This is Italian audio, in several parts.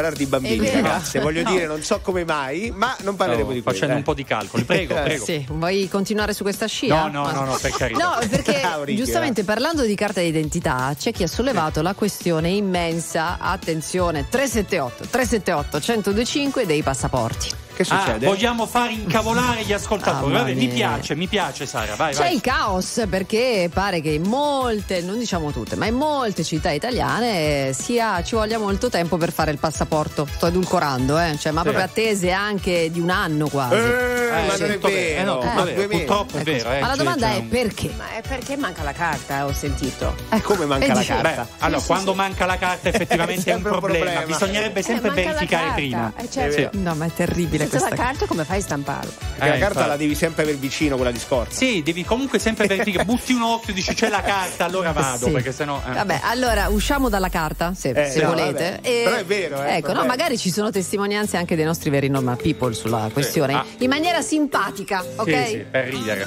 parlare di bambini, vero. ragazze. Voglio No. dire, non so come mai, ma non parleremo Stavo di quello. facendo eh. un po' di calcoli. Prego, prego. Sì, vuoi continuare su questa scia? No, no, no, no, per carità. No, perché giustamente parlando di carta d'identità c'è chi ha sollevato la questione immensa, attenzione, 378, 378, 125 dei passaporti. Che Ah, succede? vogliamo far incavolare gli ascoltatori. Vabbè, mi piace, mi piace Sara, vai, C'è vai. il caos perché pare che in molte, non diciamo tutte, ma in molte città italiane sia, ci voglia molto tempo per fare il passaporto. Sto edulcorando, eh? cioè, ma Sì. proprio attese anche di un anno quasi. Eh, ma sì, non è tutto vero. vero. Eh, no, ma due mesi. Purtroppo è vero. eh, ma la domanda c'è è perché? Ma è perché manca la carta, ho sentito. Come manca Eh, la dice- carta? Beh, allora, quando manca la carta effettivamente è un problema. problema. Bisognerebbe Eh, sempre verificare prima. Eh, certo. Sì. No, ma è terribile Senza la carta come fai a stamparlo? Perché la Eh, carta infatti. la devi sempre aver vicino, quella di scorta. Sì, devi comunque sempre verificare. Butti un occhio, dici c'è la carta, allora vado, Sì. perché sennò. eh. Vabbè, allora usciamo dalla carta, se, Eh, se no, volete. vabbè. Però è vero, eh, Ecco, no, magari ci sono testimonianze anche dei nostri veri normal people sulla questione. Ah. In maniera simpatica, ok? Sì, sì, per ridere.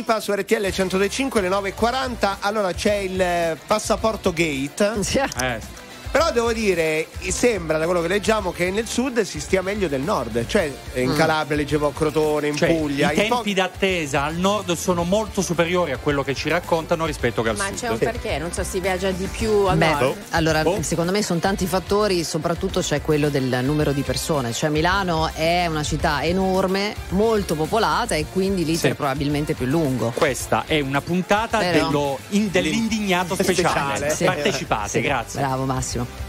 Lipa su RTL 105 le 9.40. Allora c'è il eh, passaporto gate. Eh, Però devo dire, sembra da quello che leggiamo che nel sud si stia meglio del nord. Cioè, in Calabria leggevo a Crotone, in cioè, Puglia. I in po- tempi d'attesa al nord sono molto superiori a quello che ci raccontano rispetto che al Ma sud. c'è un perché? Non so, si viaggia di più a Beh, nord. allora Boh. secondo me sono tanti fattori, soprattutto c'è quello del numero di persone. Cioè Milano è una città enorme, molto popolata e quindi l'iter Sì. probabilmente più lungo. Questa è una puntata Però- dello- in- dell'indignato speciale. Speciale. Sì. Partecipate, Sì, grazie. Bravo Massimo.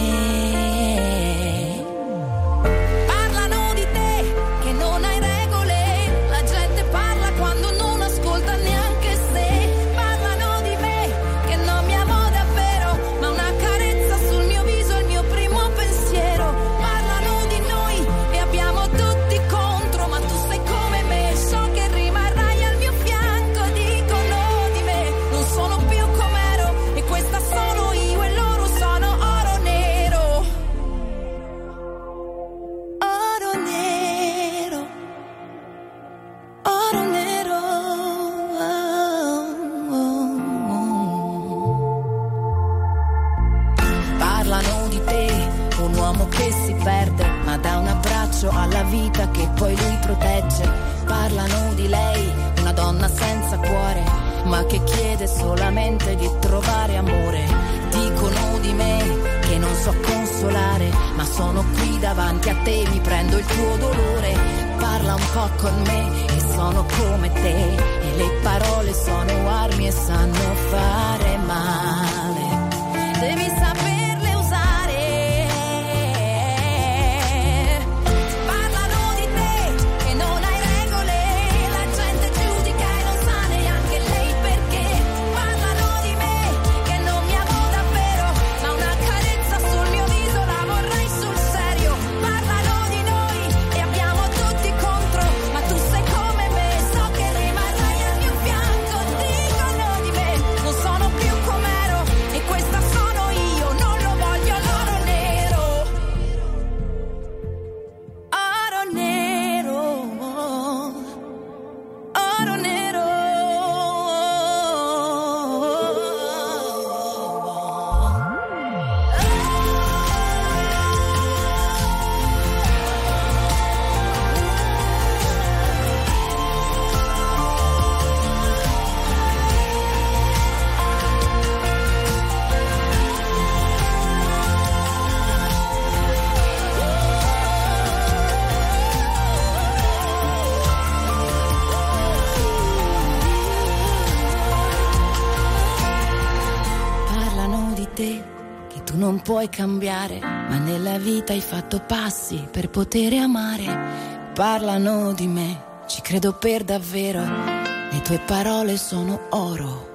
Non puoi cambiare, ma nella vita hai fatto passi per poter amare. Parlano di me, ci credo per davvero, le tue parole sono oro.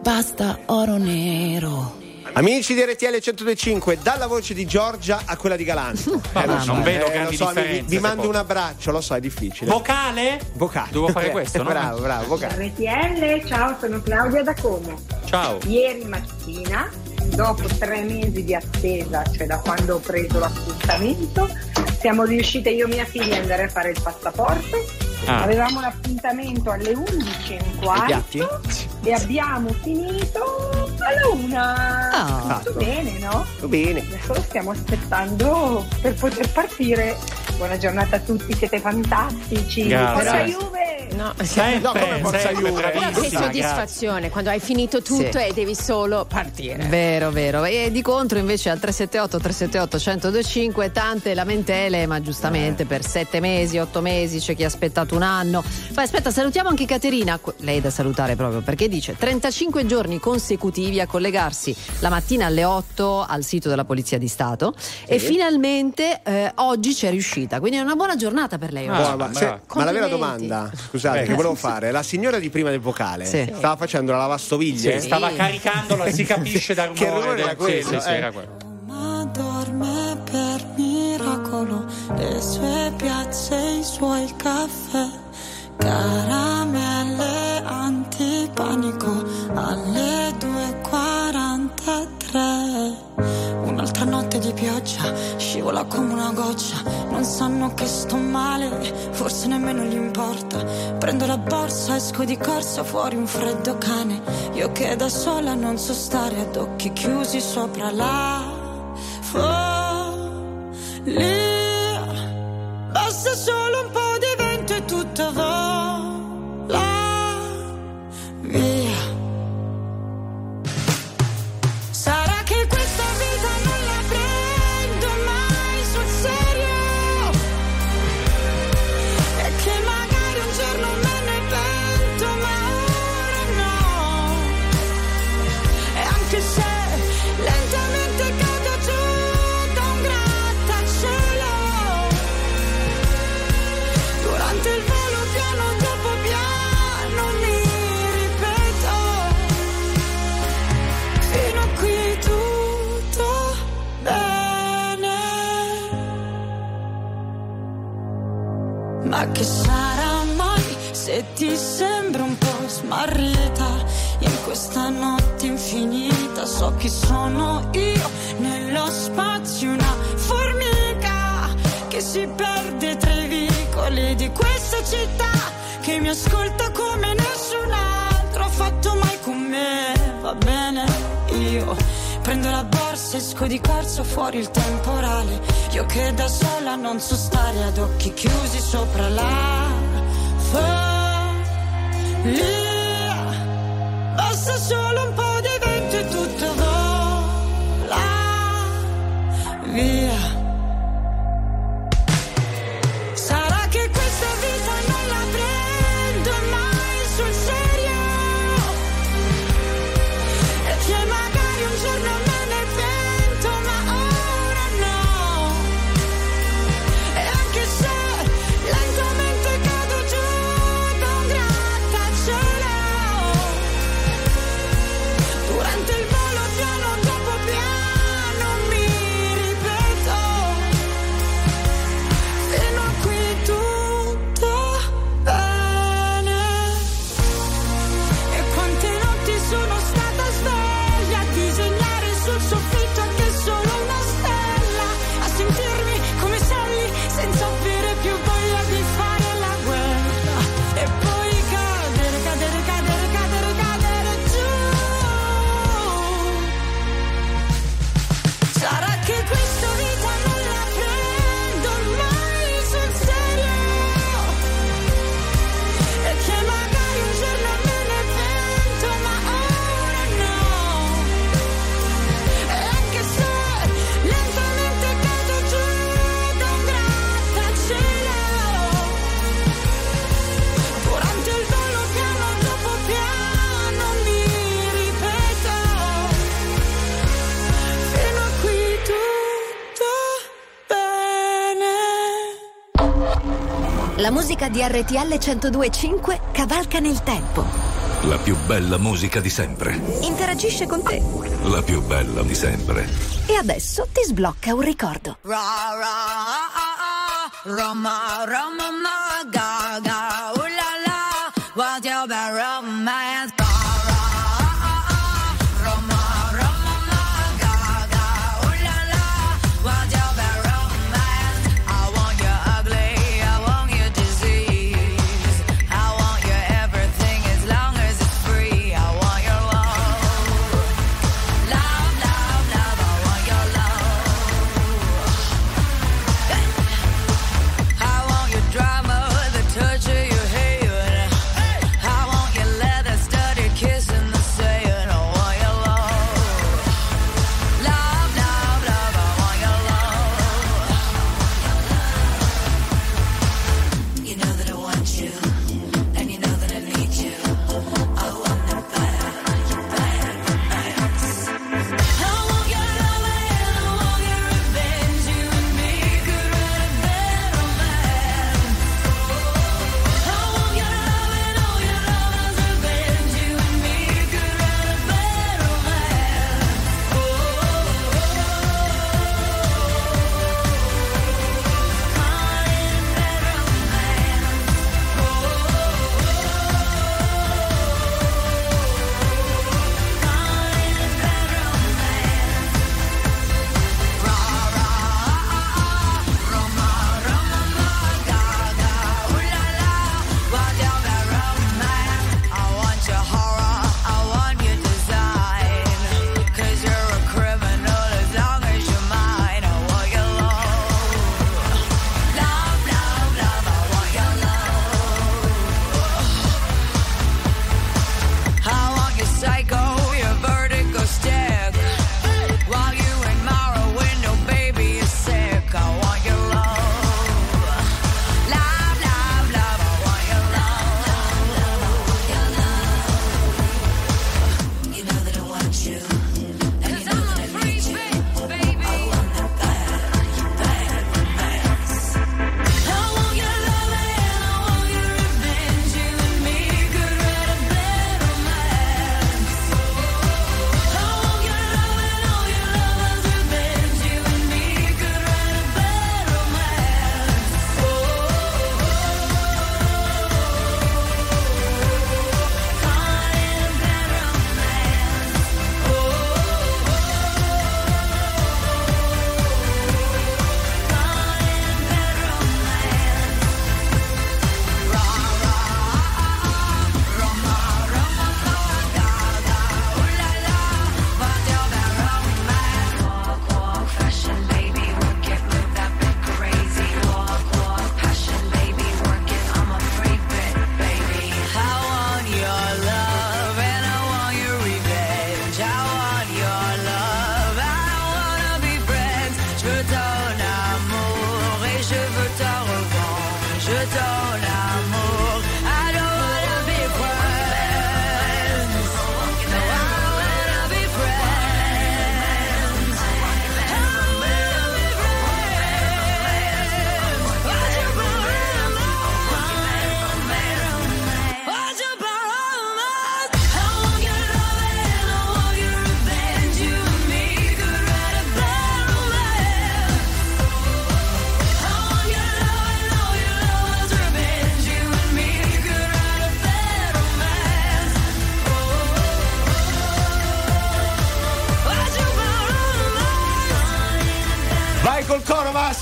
Basta oro nero. Amici di RTL 125, dalla voce di Giorgia a quella di Galanto. Eh, non vedo lo grandi so, vi- differenze, Vi, se mando un abbraccio, lo so, è difficile. Vocale? vocale. Devo fare questo, no? bravo, bravo, vocale. RTL, ciao, sono Claudia da Como. Ciao. Ieri mattina, dopo tre mesi di attesa, cioè da quando ho preso l'appuntamento, siamo riuscite io e mia figlia ad andare a fare il passaporto. Ah. Avevamo l'appuntamento alle 11 e un quarto e abbiamo finito alla una. Ah. Tutto bene, no? Tutto bene. Adesso stiamo aspettando per poter partire. Buona giornata a tutti, siete fantastici. Grazie. Forza Juve! No, Sempre, No, come Forza sempre, Juve? Però che soddisfazione quando hai finito tutto Sì. e devi solo partire. Vero, vero. E di contro invece al 378 378 1025 tante lamentele, ma giustamente per sette mesi, otto mesi, c'è chi ha aspettato un anno. Poi aspetta, salutiamo anche Caterina, lei è da salutare proprio perché dice 35 giorni consecutivi a collegarsi la mattina alle 8 al sito della Polizia di Stato e finalmente eh, oggi c'è riuscita, quindi è una buona giornata per lei. oggi. Boh, ma, se- ma la vera domanda, scusate, Prego. che volevo fare, la signora di prima del vocale Sì. stava facendo la lavastoviglie? Sì, stava caricandolo, si capisce dal Che rumore. rumore era del- quello, Sì, sì, sì, eh? era quello. Ma dorme per miracolo, le sue piazze, i suoi caffè, caramelle antipanico alle 2.43. Un'altra notte di pioggia, scivola come una goccia, non sanno che sto male, forse nemmeno gli importa. Prendo la borsa, esco di corsa, fuori un freddo cane, io che da sola non so stare ad occhi chiusi sopra la follia. Basta solo un po' di vento e tutto vola musica di RTL 102.5 cavalca nel tempo. La più bella musica di sempre. Interagisce con te. La più bella di sempre. E adesso ti sblocca un ricordo. Ra, ra, ah, ah, ah, rama, rama, maga.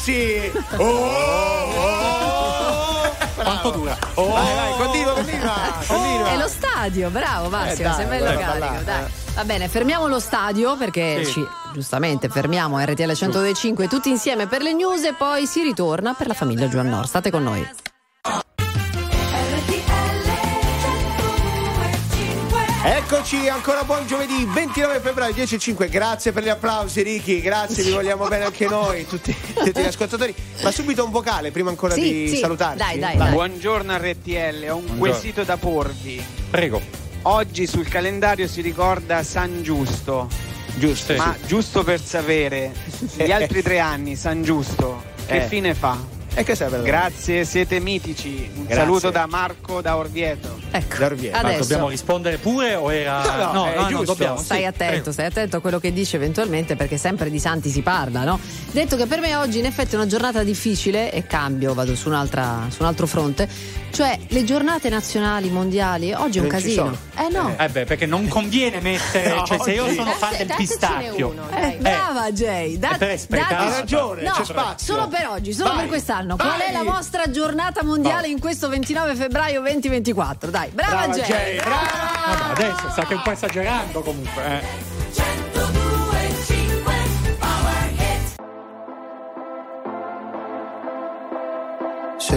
Massi! Oh, oh, oh. Quanto dura? Vai, vai, continua, continua, continua. È lo stadio, bravo Massimo, Eh, dai, sei bello dai, carico, dai. Va bene, fermiamo lo stadio perché Sì. ci, giustamente fermiamo RTL 125 tutti insieme per le news e poi si ritorna per la famiglia Giovannor. State con noi. Eccoci, ancora buon giovedì 29 febbraio 10.05. Grazie per gli applausi, Ricky. Grazie, vi vogliamo bene anche noi, tutti, tutti gli ascoltatori. Ma subito un vocale prima ancora Sì, di sì, salutarci. dai, dai, dai. Buongiorno RTL, ho un quesito da porvi. Prego. Oggi sul calendario si ricorda San Giusto, Giusto. ma giusto per sapere, gli altri tre anni San Giusto, che Eh. fine fa? E che serve? Grazie, siete mitici. Un Grazie. saluto da Marco da Orvieto. Ecco, Da Orvieto. Ma adesso dobbiamo rispondere pure o era. No, no, è giusto. dobbiamo. stai sì, attento, prego. stai attento a quello che dice eventualmente perché sempre di santi si parla, no? Detto che per me oggi in effetti è una giornata difficile e cambio, vado su, un'altra, su un altro fronte, cioè le giornate nazionali, mondiali, oggi è un Non casino. Eh no. Eh beh, perché non conviene mettere. No, cioè, se io sono fan del Datecene pistacchio. uno, Eh, dai. brava Jay, da- è per espletare. dateci- Ha ragione, no, c'è spazio. Solo per oggi, solo Vai, per quest'anno. Qual vai. è la vostra giornata mondiale in questo 29 febbraio 2024? Dai, brava, Brava Jay. Jay, brava! Vabbè, adesso sa che un po' esagerando comunque. Eh. Se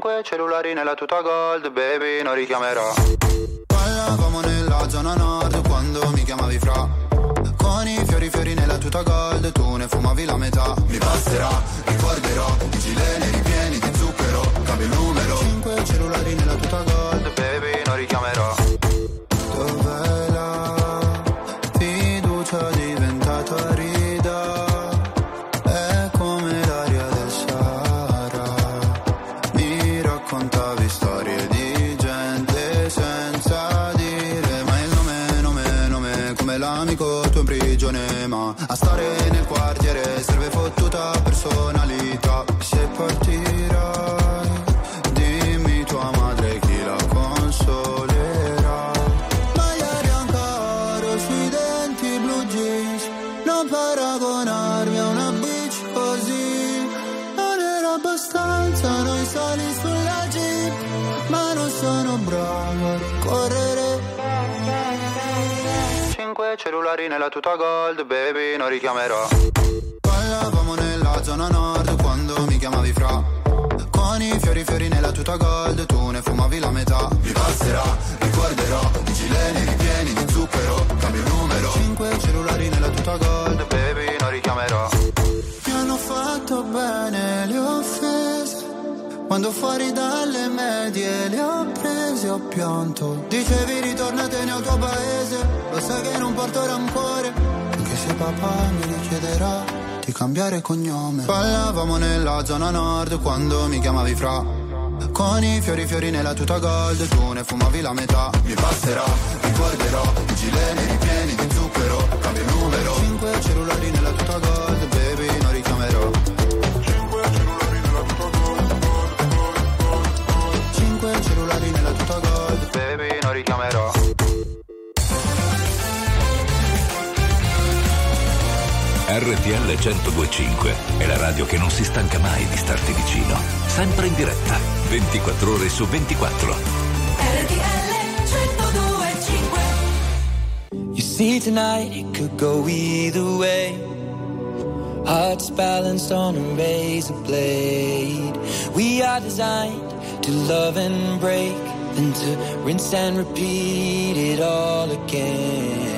5 cellulari nella tuta gold, baby, non richiamerò. Parlavamo nella zona nord quando mi chiamavi fra. Con i fiori fiori nella tuta gold, tu ne fumavi la metà. Mi basterà, ricorderò, i gilene ripieni di zucchero, cambio il numero. 5 cellulari nella tuta gold, baby. Personalità. Se partirai dimmi tua madre chi la consolerà. Maglia bianca oro sui denti blu jeans non paragonarmi a una bitch così. Non era abbastanza noi sali sulla jeep ma non sono bravo a correre. Cinque cellulari nella tuta gold, baby, non richiamerò. Nella zona nord quando mi chiamavi fra. Con i fiori fiori nella tuta gold, tu ne fumavi la metà. Mi passerà, ricorderò, i gileni ripieni di zucchero, cambio numero. Cinque cellulari nella tuta gold, baby, non richiamerò. Mi hanno fatto bene le offese. Quando fuori dalle medie le ho prese ho pianto Dicevi ritornatene al tuo paese Lo sai che non porto rancore Anche se papà mi richiederà Di cambiare cognome. Parlavamo nella zona nord Quando mi chiamavi fra. Con i fiori fiori nella tuta gold Tu ne fumavi la metà. Mi passerà, ricorderò RTL 1025 è la radio che non si stanca mai di starti vicino. Sempre in diretta, 24 ore su 24. You see tonight it could go either way. Hearts balanced on a razor blade. We are designed to love and break, then to rinse and repeat it all again.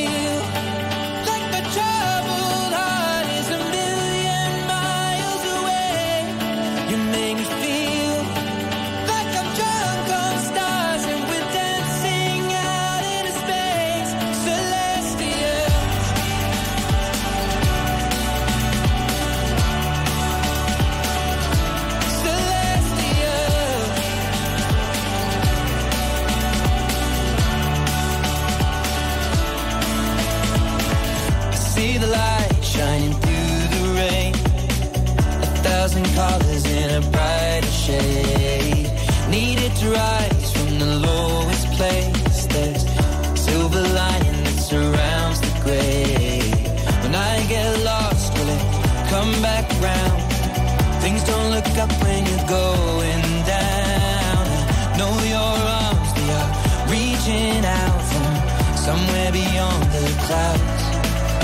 clouds.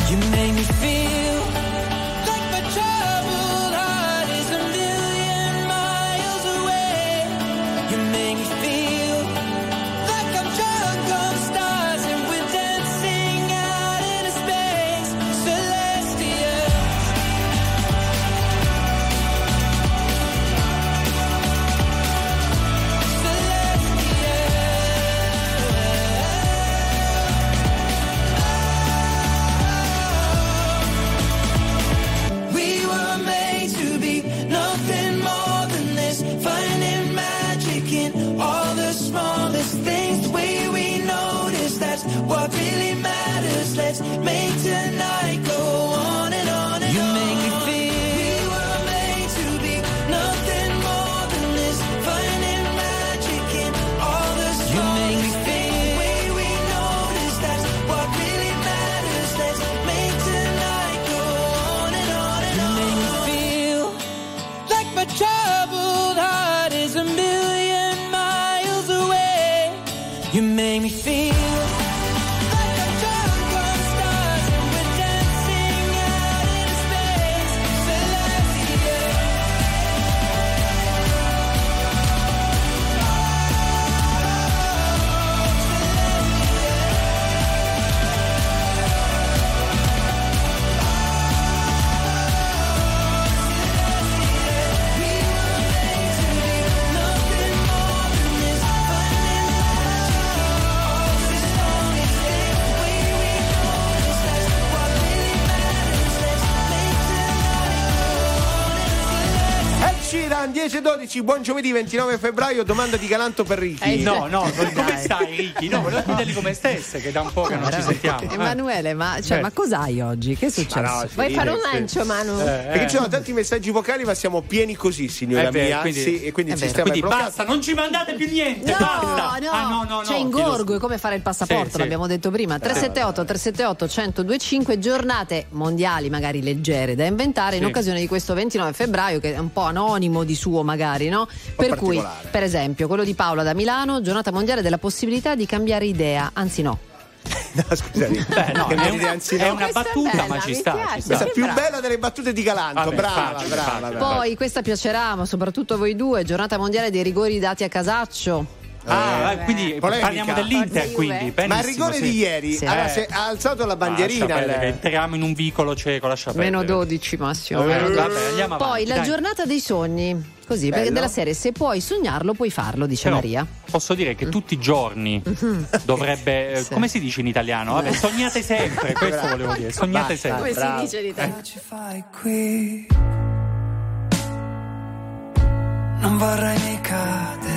You make me feel 10 e 12, buon giovedì 29 febbraio, domanda di Galanto per Ricky. Eh, no, no, come stai Ricky? No, volevo chiedergli come stesse, che da un po' che non ci sentiamo. Eh. Emanuele, ma, cioè, Eh. ma cos'hai oggi? Che è successo? Ma no, Vuoi fare un lancio, Manu? Eh, Perché ci sono tanti messaggi vocali, ma siamo pieni così, signora Eh beh, mia. quindi- sì, e quindi il vero. sistema Quindi basta, non ci mandate più niente, No, basta. no, Ah, no, no, c'è ingorgo, è come fare il passaporto, Sì, sì. l'abbiamo detto prima. 378 378 1025 giornate mondiali magari leggere da inventare in occasione di questo 29 febbraio che è un po' anonimo di suo magari, no? Per cui, per esempio, quello di Paola da Milano, giornata mondiale della possibilità di cambiare idea, anzi no. No, scusami. Beh, no, è, un- anzi è no. una Questa è battuta, bella, ma ci sta, piace. ci sta. Questa è più Brava. bella delle battute di Galanto. Vabbè, brava, facile, brava, facile. brava. Poi questa piacerà, ma soprattutto a voi due, giornata mondiale dei rigori dati a casaccio. Ah, eh, quindi Polemica. parliamo dell'Inter, quindi. Ma il rigore sì. di ieri Sì. allora, Eh. se ha alzato la Ah, bandierina. perdere, il- entriamo in un vicolo cieco, lascia Meno perdere. 12 Massimo. Eh, meno 12. vabbè, andiamo Poi avanti, la dai. giornata dei sogni. Così, perché della serie se puoi sognarlo, puoi farlo, dice Però Maria. Posso dire che tutti i giorni dovrebbe. eh, Sì. Come si dice in italiano? Vabbè, sognate sempre, questo volevo dire. Sognate Basta. sempre. Come bravo. si dice in italiano? Ci fai qui? Non vorrei mica deludermi.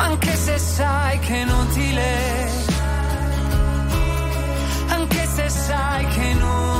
ma anche se sai che è inutile, anche se sai che è inutile.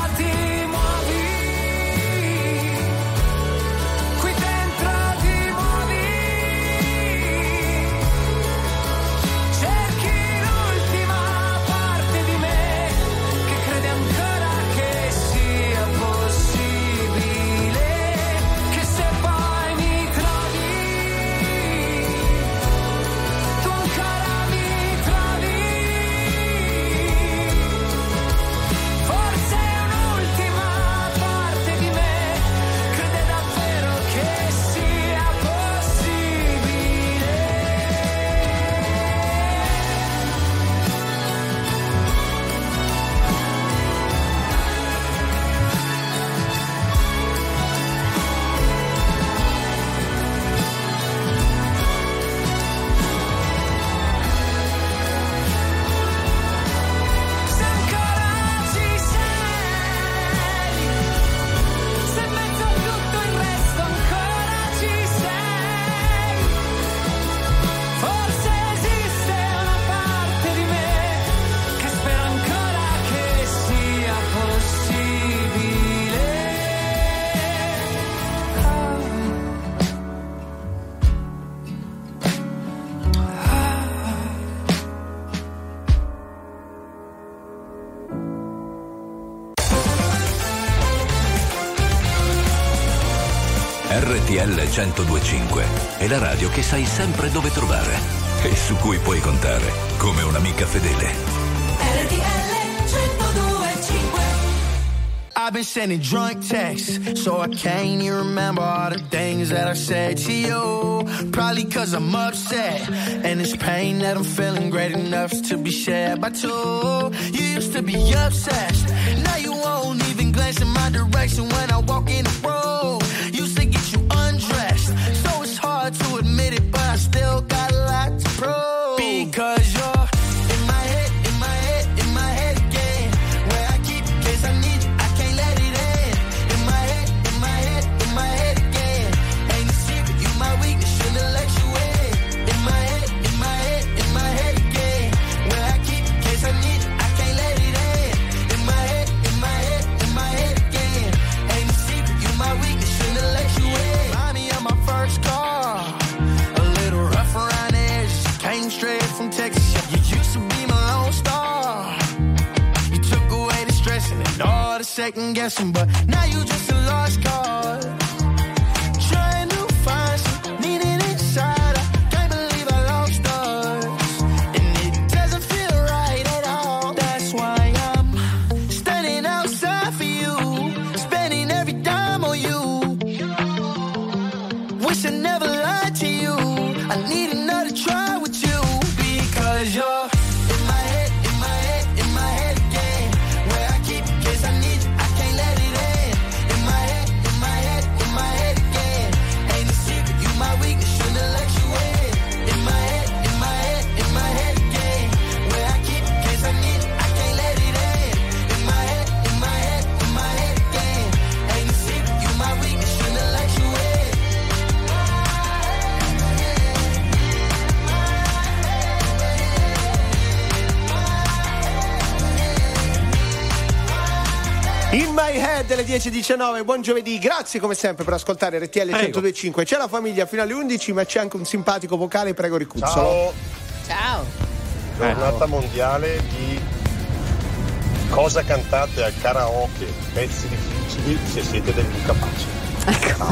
1025 è la radio che sai sempre dove trovare e su cui puoi contare come un'amica fedele. I've been sending drunk texts, so I can't even remember all the things that I said to you. Probably cause I'm upset, and it's pain that I'm feeling great enough to be shared by two. You used to be obsessed, now you won't even glance in my direction when I walk second guessing, but now you just 10.19, buon giovedì, grazie come sempre per ascoltare RTL 1025. C'è la famiglia fino alle 11, ma c'è anche un simpatico vocale, prego Ricuzzolo. Ciao. Ciao. Giornata mondiale di cosa cantate al karaoke, pezzi difficili se siete degli incapaci.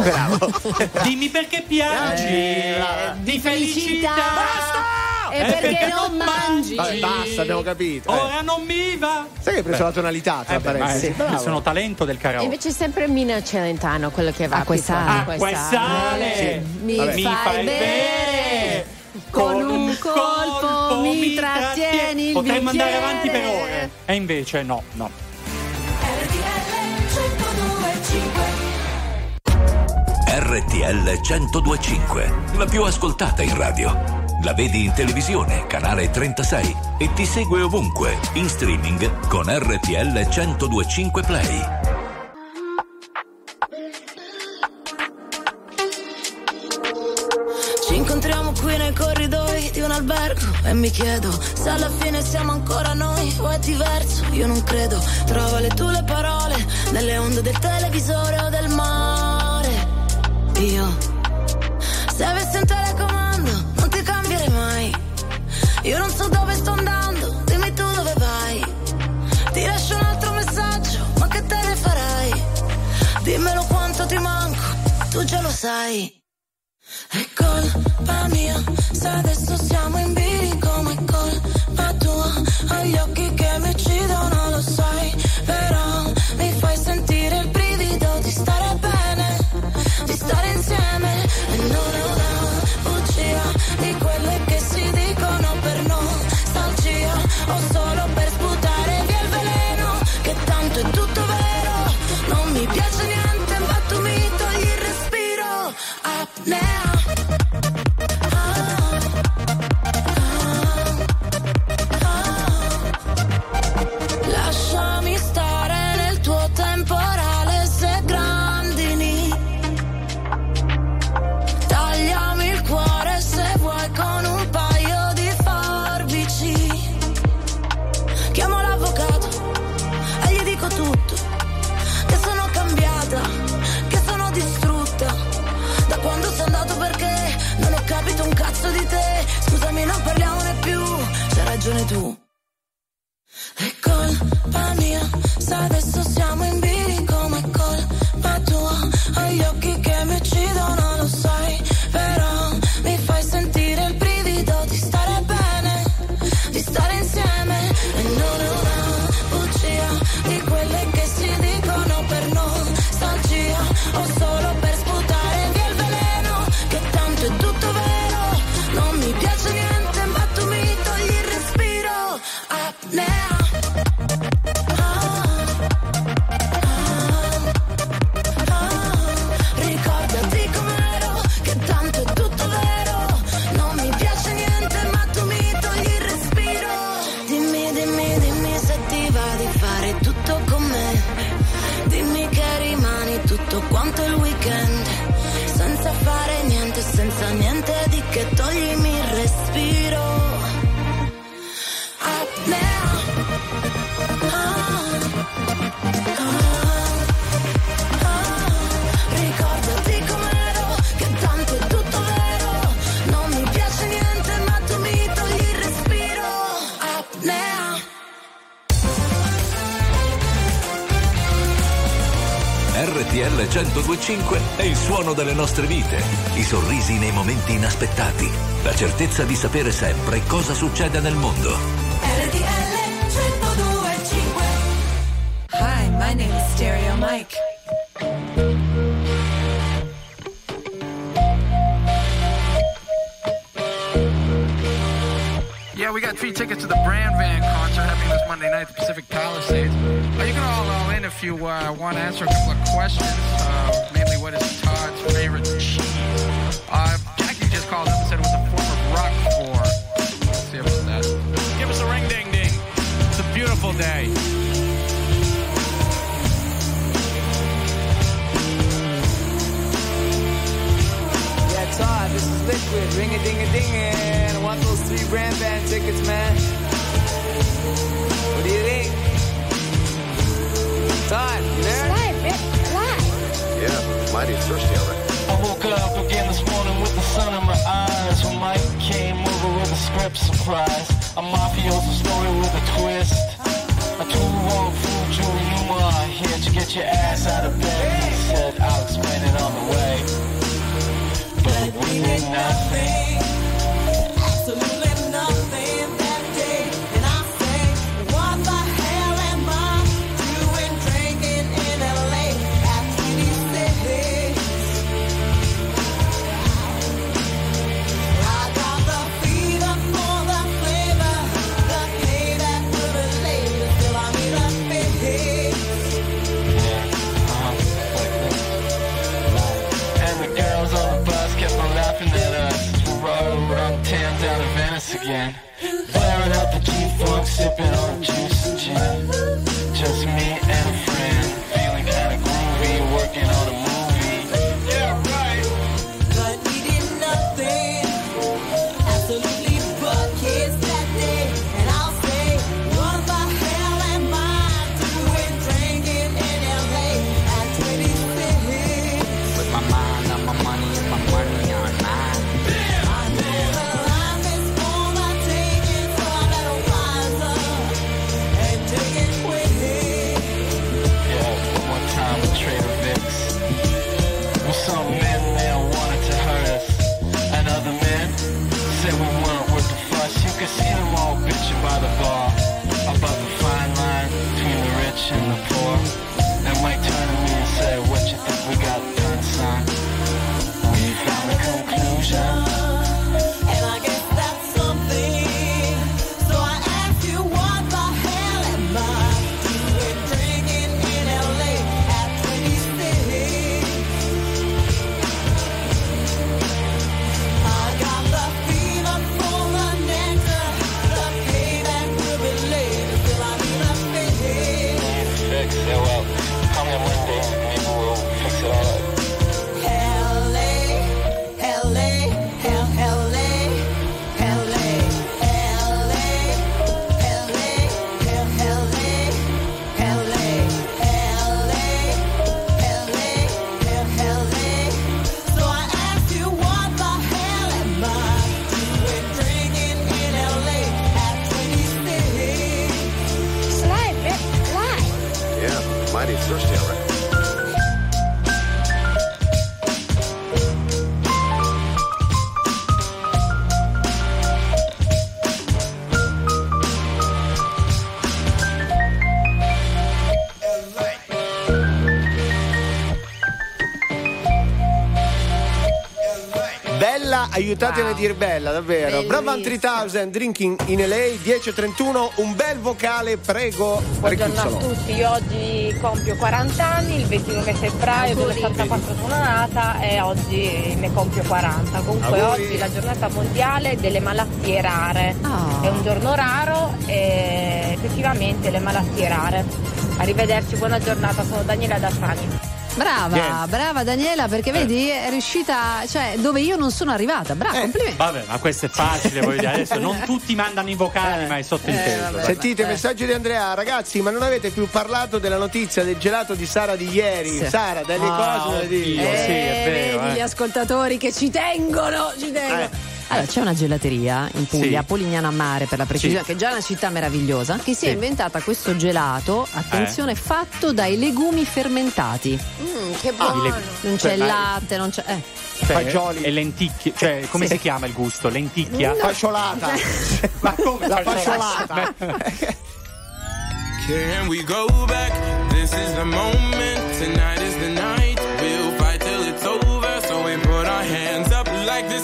Bravo. Dimmi perché piangi Eh, di felicità. Basta! E Eh, perché non mangi? Vabbè, basta, abbiamo capito. eh. Ora non mi va. Sai che hai preso la tonalità, tra Eh beh, parentesi? è- Bravo. sono talento del karaoke. invece è sempre Mina Celentano quello che va Acqua e più forte. sale. Acqua e sale. Sì. Mi Vabbè. fai fai bere. Con un colpo mi trattieni il Potremmo andare avanti per ore. E invece no, no. RTL 1025, la più ascoltata in radio. La vedi in televisione, canale 36 e ti segue ovunque, in streaming con RTL 1025 Play. Ci incontriamo qui nei corridoi di un albergo e mi chiedo se alla fine siamo ancora noi o è diverso. Io non credo. Trova le tue le parole nelle onde del televisore o del mare. Io, già lo sai. È colpa mia, se adesso siamo in bilico, ma è colpa tua. Ho gli occhi che mi uccidono, lo sai, però delle nostre vite, i sorrisi nei momenti inaspettati, la certezza di sapere sempre cosa succede nel mondo. RTL 1025 Hi, my name is Stereo Mike. Yeah, we got free tickets to the Brand Van concert happening this Monday night at the Pacific Palisades. Uh, you can all all in if you uh, want to answer a couple of questions. Uh, mainly, what is want those three brand band tickets, man. What do you think? Todd, you there? Yeah, mighty thirsty already. I woke up again this morning with the sun in my eyes when Mike came over with a script surprise. A mafioso story with a twist. A two-wrong fool, Julie Newmar here to get your ass out of bed. He said, I'll explain it on the way. But we did nothing. Mighty thirsty already. Aiutatemi a dire bella, davvero. Bravan 3000, Drinking in LA, 10.31, un bel vocale, prego. Buongiorno a tutti, io oggi compio 40 anni, il 29 febbraio dell'84 sono nata e oggi ne compio 40. Comunque Auguri. oggi è la giornata mondiale delle malattie rare. Ah. È un giorno raro e effettivamente le malattie rare. Arrivederci, buona giornata, sono Daniela da Trani. Brava, Niente. brava Daniela, perché vedi, è riuscita, cioè, dove io non sono arrivata. Brava, complimenti. Vabbè, ma questo è facile, voglio dire. Adesso non tutti mandano i vocali, ma è sottinteso. dai. Sentite, messaggio di Andrea, ragazzi, ma non avete più parlato della notizia del gelato di Sara di ieri? Sì. Sara, delle Ah, cose dici. oddio, sì, è Eh, vero, vedi eh. gli ascoltatori che ci tengono, ci tengono. Eh. Allora, c'è una gelateria in Puglia, Sì. Polignano a Mare per la precisione, Sì. che è già una città meravigliosa, che si è Sì. inventata questo gelato, attenzione, fatto dai legumi fermentati. Mm, che Ah, buono! le- Non c'è Cioè, il latte, non c'è. Eh. Cioè, Fagioli. E lenticchie, cioè, come Sì. si chiama il gusto? Lenticchia? Fasciolata. Ma come La fasciolata? Can we go back? This is the moment. Tonight is the night. We'll fight till it's over. So we put our hands up like the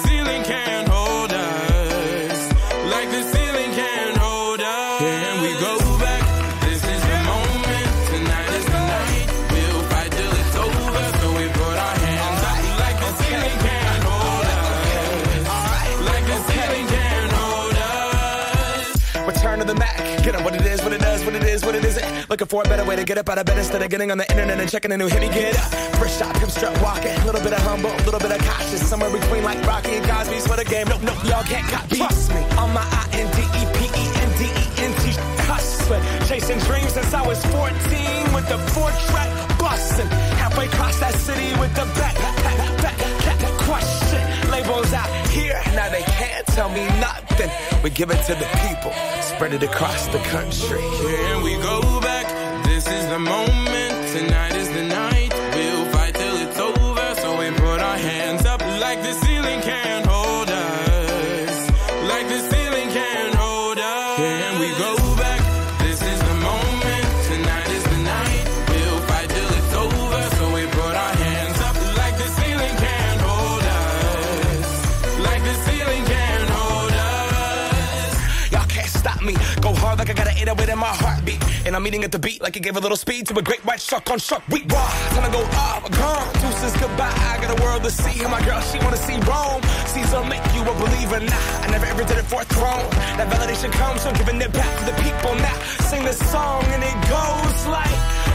Looking for a better way to get up out of bed instead of getting on the internet and checking a new hit. Me get up. First shot, come strut walking. A little bit of humble, a little bit of cautious. Somewhere between like Rocky and Cosby's for the game. Nope, nope, y'all can't copy. Trust me, on my I N D E P E N D E N T hustling. Chasing dreams since I was 14 with the four track busting. Halfway across that city with the back, back, back, back, back, question. Labels out here, now they can't tell me nothing. We give it to the people, spread it across the country. Can we go back? This is the moment. And I'm eating at the beat like it gave a little speed to a great white shark on shark. We raw, time to go off, gone. Deuces goodbye. I got a world to see. And my girl, she wanna see Rome. Caesar make you a believer. Nah, I never ever did it for a throne. That validation comes from giving it back to the people. Now sing this song and it goes like,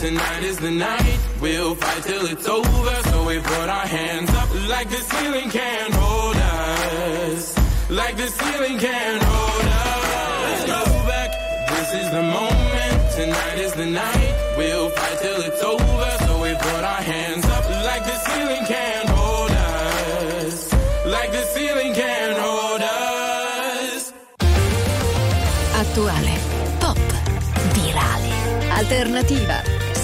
Tonight is the night. We'll fight till it's over. So we put our hands up like the ceiling can't hold us. Like the ceiling can't hold us. Let's go back. This is the moment. Tonight is the night. We'll fight till it's over. So we put our hands up like the ceiling can't hold us. Like the ceiling can't hold us. Attuale, pop, virale, alternativa,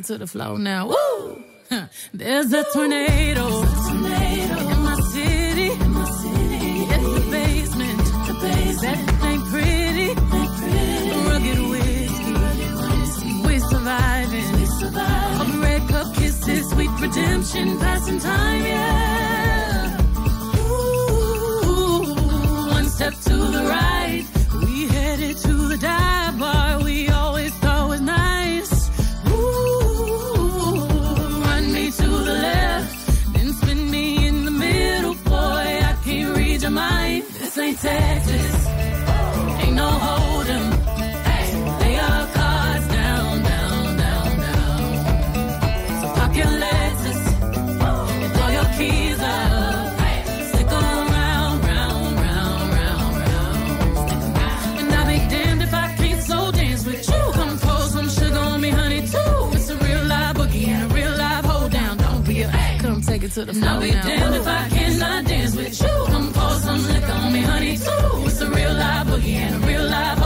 It to the floor now. Woo! There's a tornado. In my city. It's the basement. That ain't pretty. Rugged whiskey. We surviving. The red cup kisses, sweet redemption, passing time, yeah. To the floor. I'll be damned if I cannot dance with you. Come pour some liquor on me, honey, too. It's a real live boogie and a real live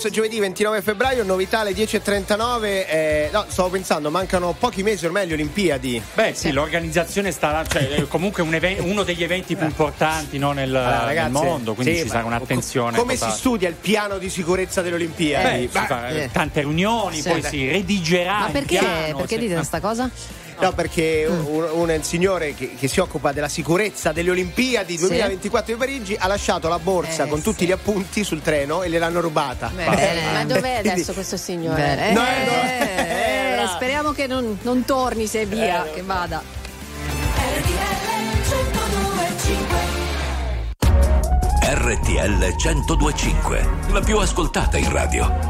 questo giovedì 29 febbraio, novità alle 10.39. Eh, no, stavo pensando, mancano pochi mesi ormai alle Olimpiadi. Beh sì, l'organizzazione sta, cioè, è comunque un even- uno degli eventi più importanti no, nel, Allora, nel ragazzi, mondo, quindi sì, ci sarà un'attenzione. Come totale. si studia il piano di sicurezza delle Olimpiadi? Beh, si fa, eh, tante riunioni, Sì. poi si redigerà. Ma il perché, piano, perché dite questa cosa? No, perché un, un signore che, che si occupa della sicurezza delle Olimpiadi 2024 di Parigi ha lasciato la borsa Eh, con tutti gli appunti sul treno e gliel'hanno rubata. Ma dov'è adesso questo signore? Bene. No, Eh, bravo. speriamo che non, non torni se via, che vada. RTL 1025, la più ascoltata in radio.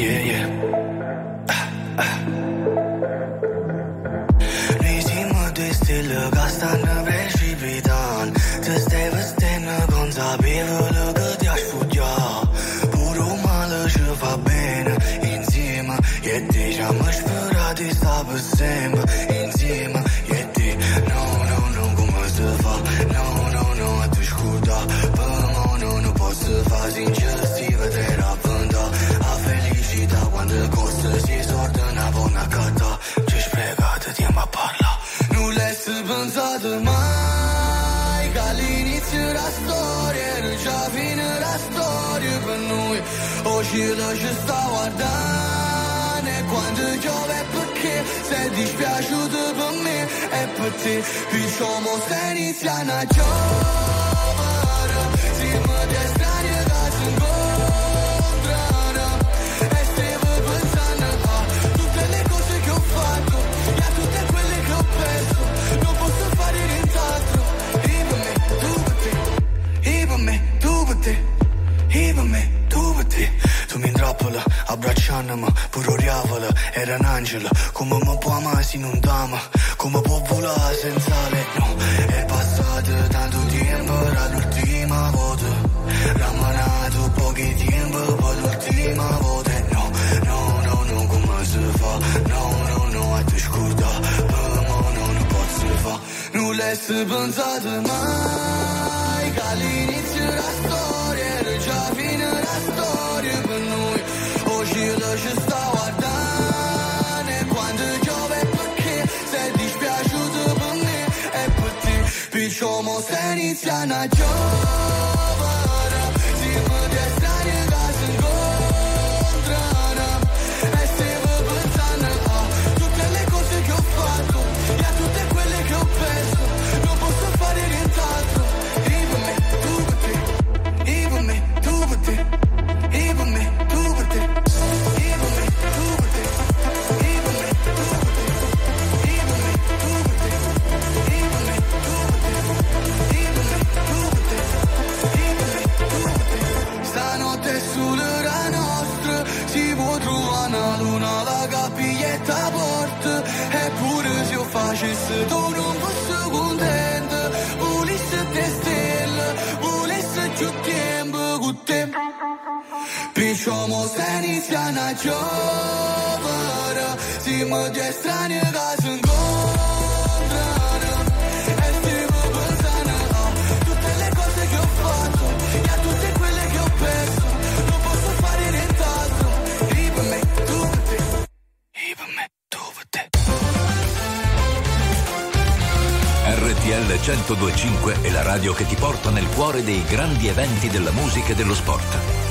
Ci sta guardando E quando piove perché sei dispiaciuto per me E per te diciamo se iniziano a giovere capălă Abraceană-mă, puroreavălă Era un angelo come mi può amare se non dama come può volare senza retno è passato tanto tempo dall'ultima volta Ramanato pochi tempo Poi l'ultima volta No, no, no, no, come si fa? No, no, no, a te scuda no no, nu pot să fa Nu le-ai mai Somos Ceniciana yo Diciamo se iniziano a giovere Siamo due strani che si incontrano E stiamo pensando a tutte le cose che ho fatto E a tutte quelle che ho perso Non posso fare nient'altro. E per me, tu per te E per me, tu te RTL 1025 è la radio che ti porta nel cuore dei grandi eventi della musica e dello sport.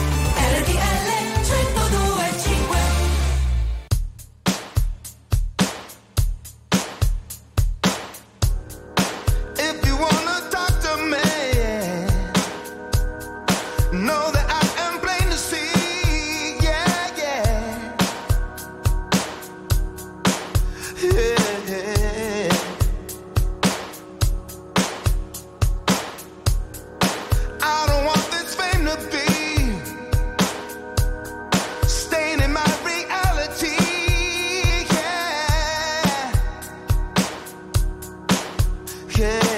care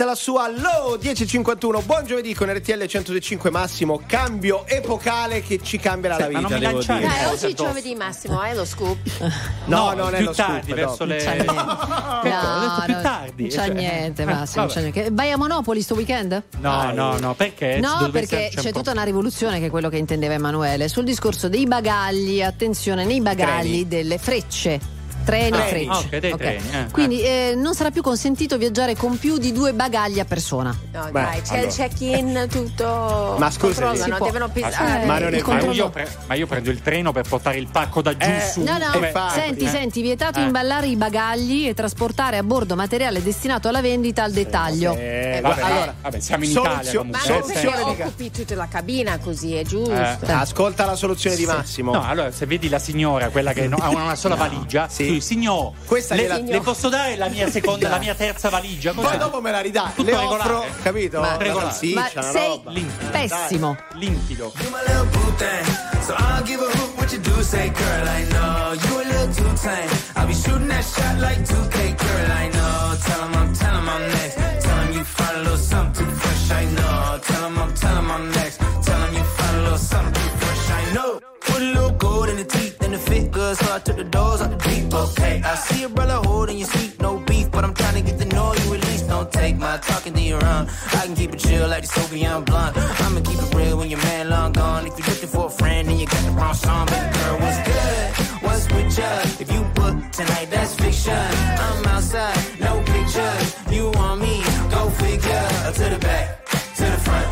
Alex la sua Low 1051. Buon giovedì con RTL 105 Massimo, cambio epocale che ci cambierà sì, la vita. Non mi lanciare. Dai, eh, oggi certo. giovedì Massimo, è lo scoop. No, no, non è lo tardi, scoop. Verso le... C'è niente. Ecco, no, no, più tardi. Non c'è cioè... niente, eh, Massimo. Vabbè. C'è niente. Vai a Monopoli sto weekend? No, Vai. no, no, perché? No, perché c'è, c'è tutta una rivoluzione che è quello che intendeva Emanuele sul discorso dei bagagli. Attenzione, nei bagagli Treni. delle frecce treni. Ah, ok, dei Ok. treni, eh. Quindi eh, non sarà più consentito viaggiare con più di due bagagli a persona. No, Beh, dai, c'è allora. il check-in tutto. Ma scusa, può. devono Eh, pisare. Ma è Ma io, pre- ma io prendo il treno per portare il pacco da giù Eh, su. No, no, senti, eh. senti, vietato Eh. imballare i bagagli e trasportare a bordo materiale destinato alla vendita al dettaglio. Eh, Vabbè, allora, vabbè, siamo in Italia soluzio- comunque. Ma non perché occupi tutta la cabina così, è giusto. Eh. Ascolta la soluzione di Massimo. No, allora se vedi la signora, quella che no- ha una sola valigia, Sì. Tu, signor, Questa le, gliela- le posso dare la mia seconda, la mia terza valigia? Poi Così. dopo me la ridà. Tutto Le regolare. offro, capito? Ma- regolare. Ma una sei roba. pessimo. Limpido. Little boo thing, so I don't give a hoot what you do. Say, girl, I know you a little too tame. I'll be shooting that shot like 2K, girl, I know. Tell 'em I'm, tell I'm next. Tell 'em you find a little something fresh, I know. Tell 'em I'm, tell I'm next. Tell 'em you find a little something fresh, I know. Put a little gold in the teeth and the fit good, so I took the see a brother holding your seat, no beef, but I'm trying to get to know you at least. Don't take my talking to your own. I can keep it chill like the Soviet blunt. I'ma keep it real when your man long gone. If you're looking for a friend and you got the wrong song, baby girl, what's good? What's with ya? If you book tonight, that's fiction. I'm outside, no pictures. You want me? Go figure. Uh, To the back, to the front.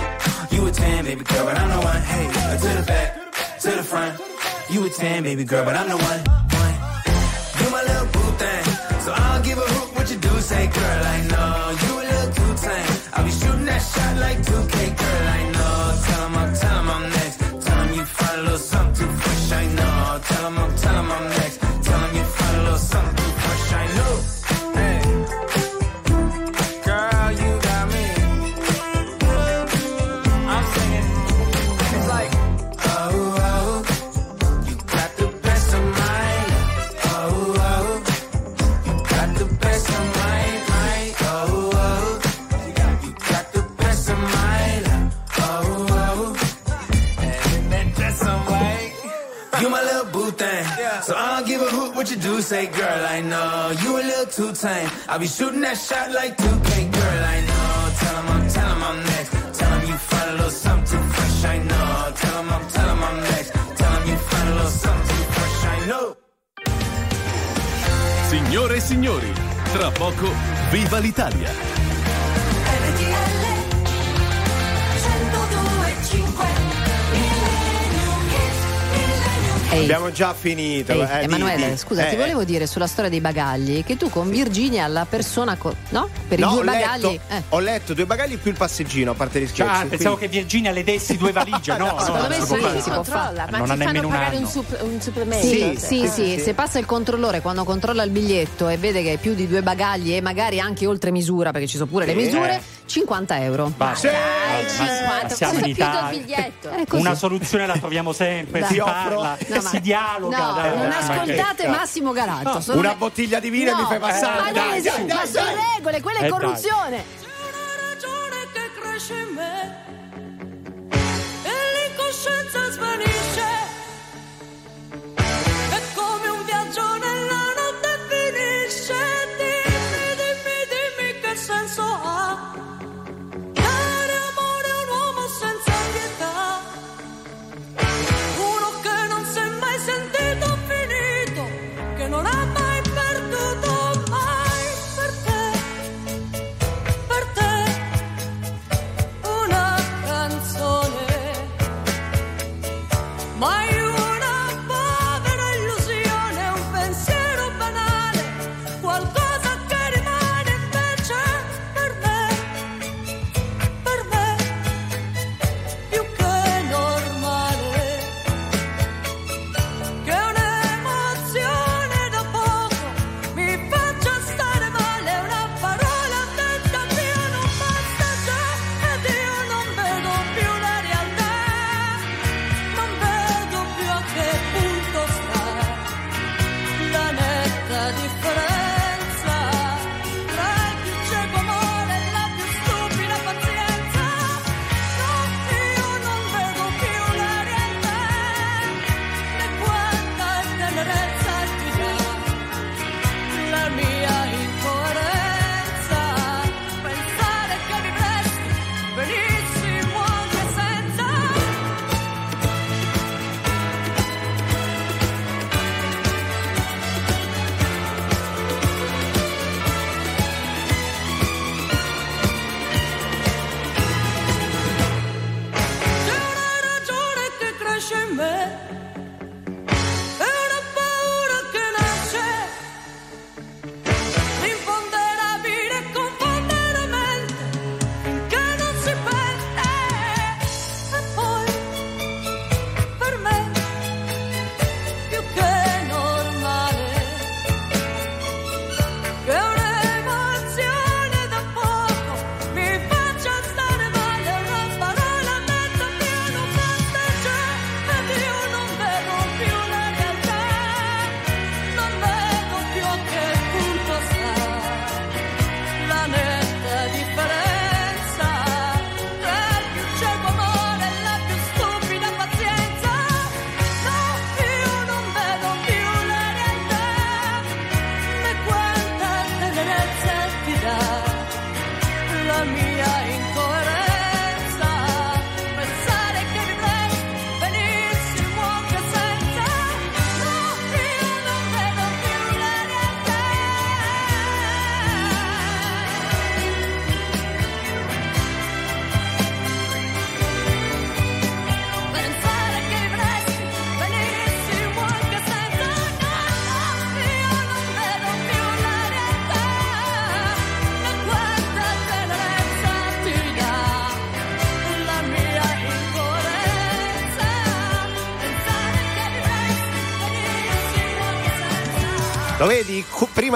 You a 10, baby girl, but I'm the one. Hey, uh, to the back, to the front. You a 10, baby girl, but I'm the one. Girl, I know you a little too tame. I'll be shooting that shot like 2K, girl, I know. I'm, tell 'em I'm next. 'em you find a little something Say, girl, I know you a little too tame. I'll be shooting that shot like 2K, girl, I know. Tell 'em I'm, tell 'em I'm next. Tell 'em you find a little something fresh, I know. Tell 'em I'm, tell 'em I'm next. Tell 'em you find a little something fresh, I know. Signore e signori, tra poco viva l'Italia! Ehi. Abbiamo già finito. Ehi, eh, Emanuele, di- di- scusa, eh, ti volevo dire sulla storia dei bagagli che tu con Virginia la persona co- no? Per No, i due ho letto, bagagli eh. ho letto due bagagli più il passeggino, a parte gli scherzi. ah, pensavo quindi- che Virginia le dessi due valigie. No, no, Secondo non me si sì, può fare. si. Controlla, ma Non ti ha fanno pagare un, supp- un supplemento. Sì, cioè. sì, sì, se passa il controllore quando controlla il biglietto e vede che hai più di due bagagli e magari anche oltre misura, perché ci sono pure le Sì. misure, Eh. 50 euro. Basta. Dai, Ma- 50, ma siamo in Italia. Una soluzione la troviamo sempre, Dai. si parla, No, si dialoga. No, dai, non ascoltate. Massimo. No, sono Una bottiglia di vino No, mi fai passare. Ma non dai, esiste, dai, ma sono regole, quella è Eh, corruzione. che cresce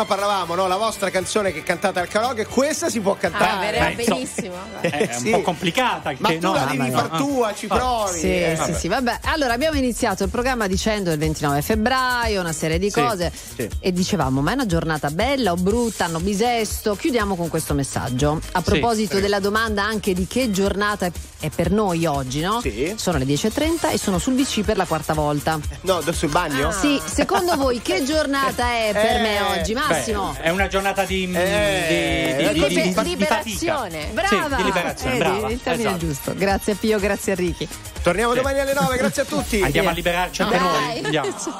prima parlavamo, no? La vostra canzone che cantate al karaoke, questa si può cantare. Ah, Beh, insomma, benissimo. È, è un Sì. po' complicata. Ma che- tu no, la devi no, far no. tua, ci Ah. Provi. Sì, eh. sì, sì, vabbè. Allora abbiamo iniziato il programma dicendo il 29 febbraio, una serie di Sì, cose sì. e dicevamo ma è una giornata bella o brutta, hanno bisesto. Chiudiamo con questo messaggio. A proposito della domanda anche di che giornata è- per noi oggi, no? Sì. Sono le 10.30 e sono sul VC per la quarta volta. No, sul bagno? Sì, secondo voi che giornata è per me Eh, oggi, Massimo? Beh, è una giornata di, Eh, di, di, di, di, Liber- di liberazione. Brava! Sì, di liberazione, Vedi, brava. il termine esatto. giusto. Grazie Pio, grazie a Ricky. Torniamo domani alle 9, grazie a tutti. Andiamo a liberarci anche noi. Andiamo.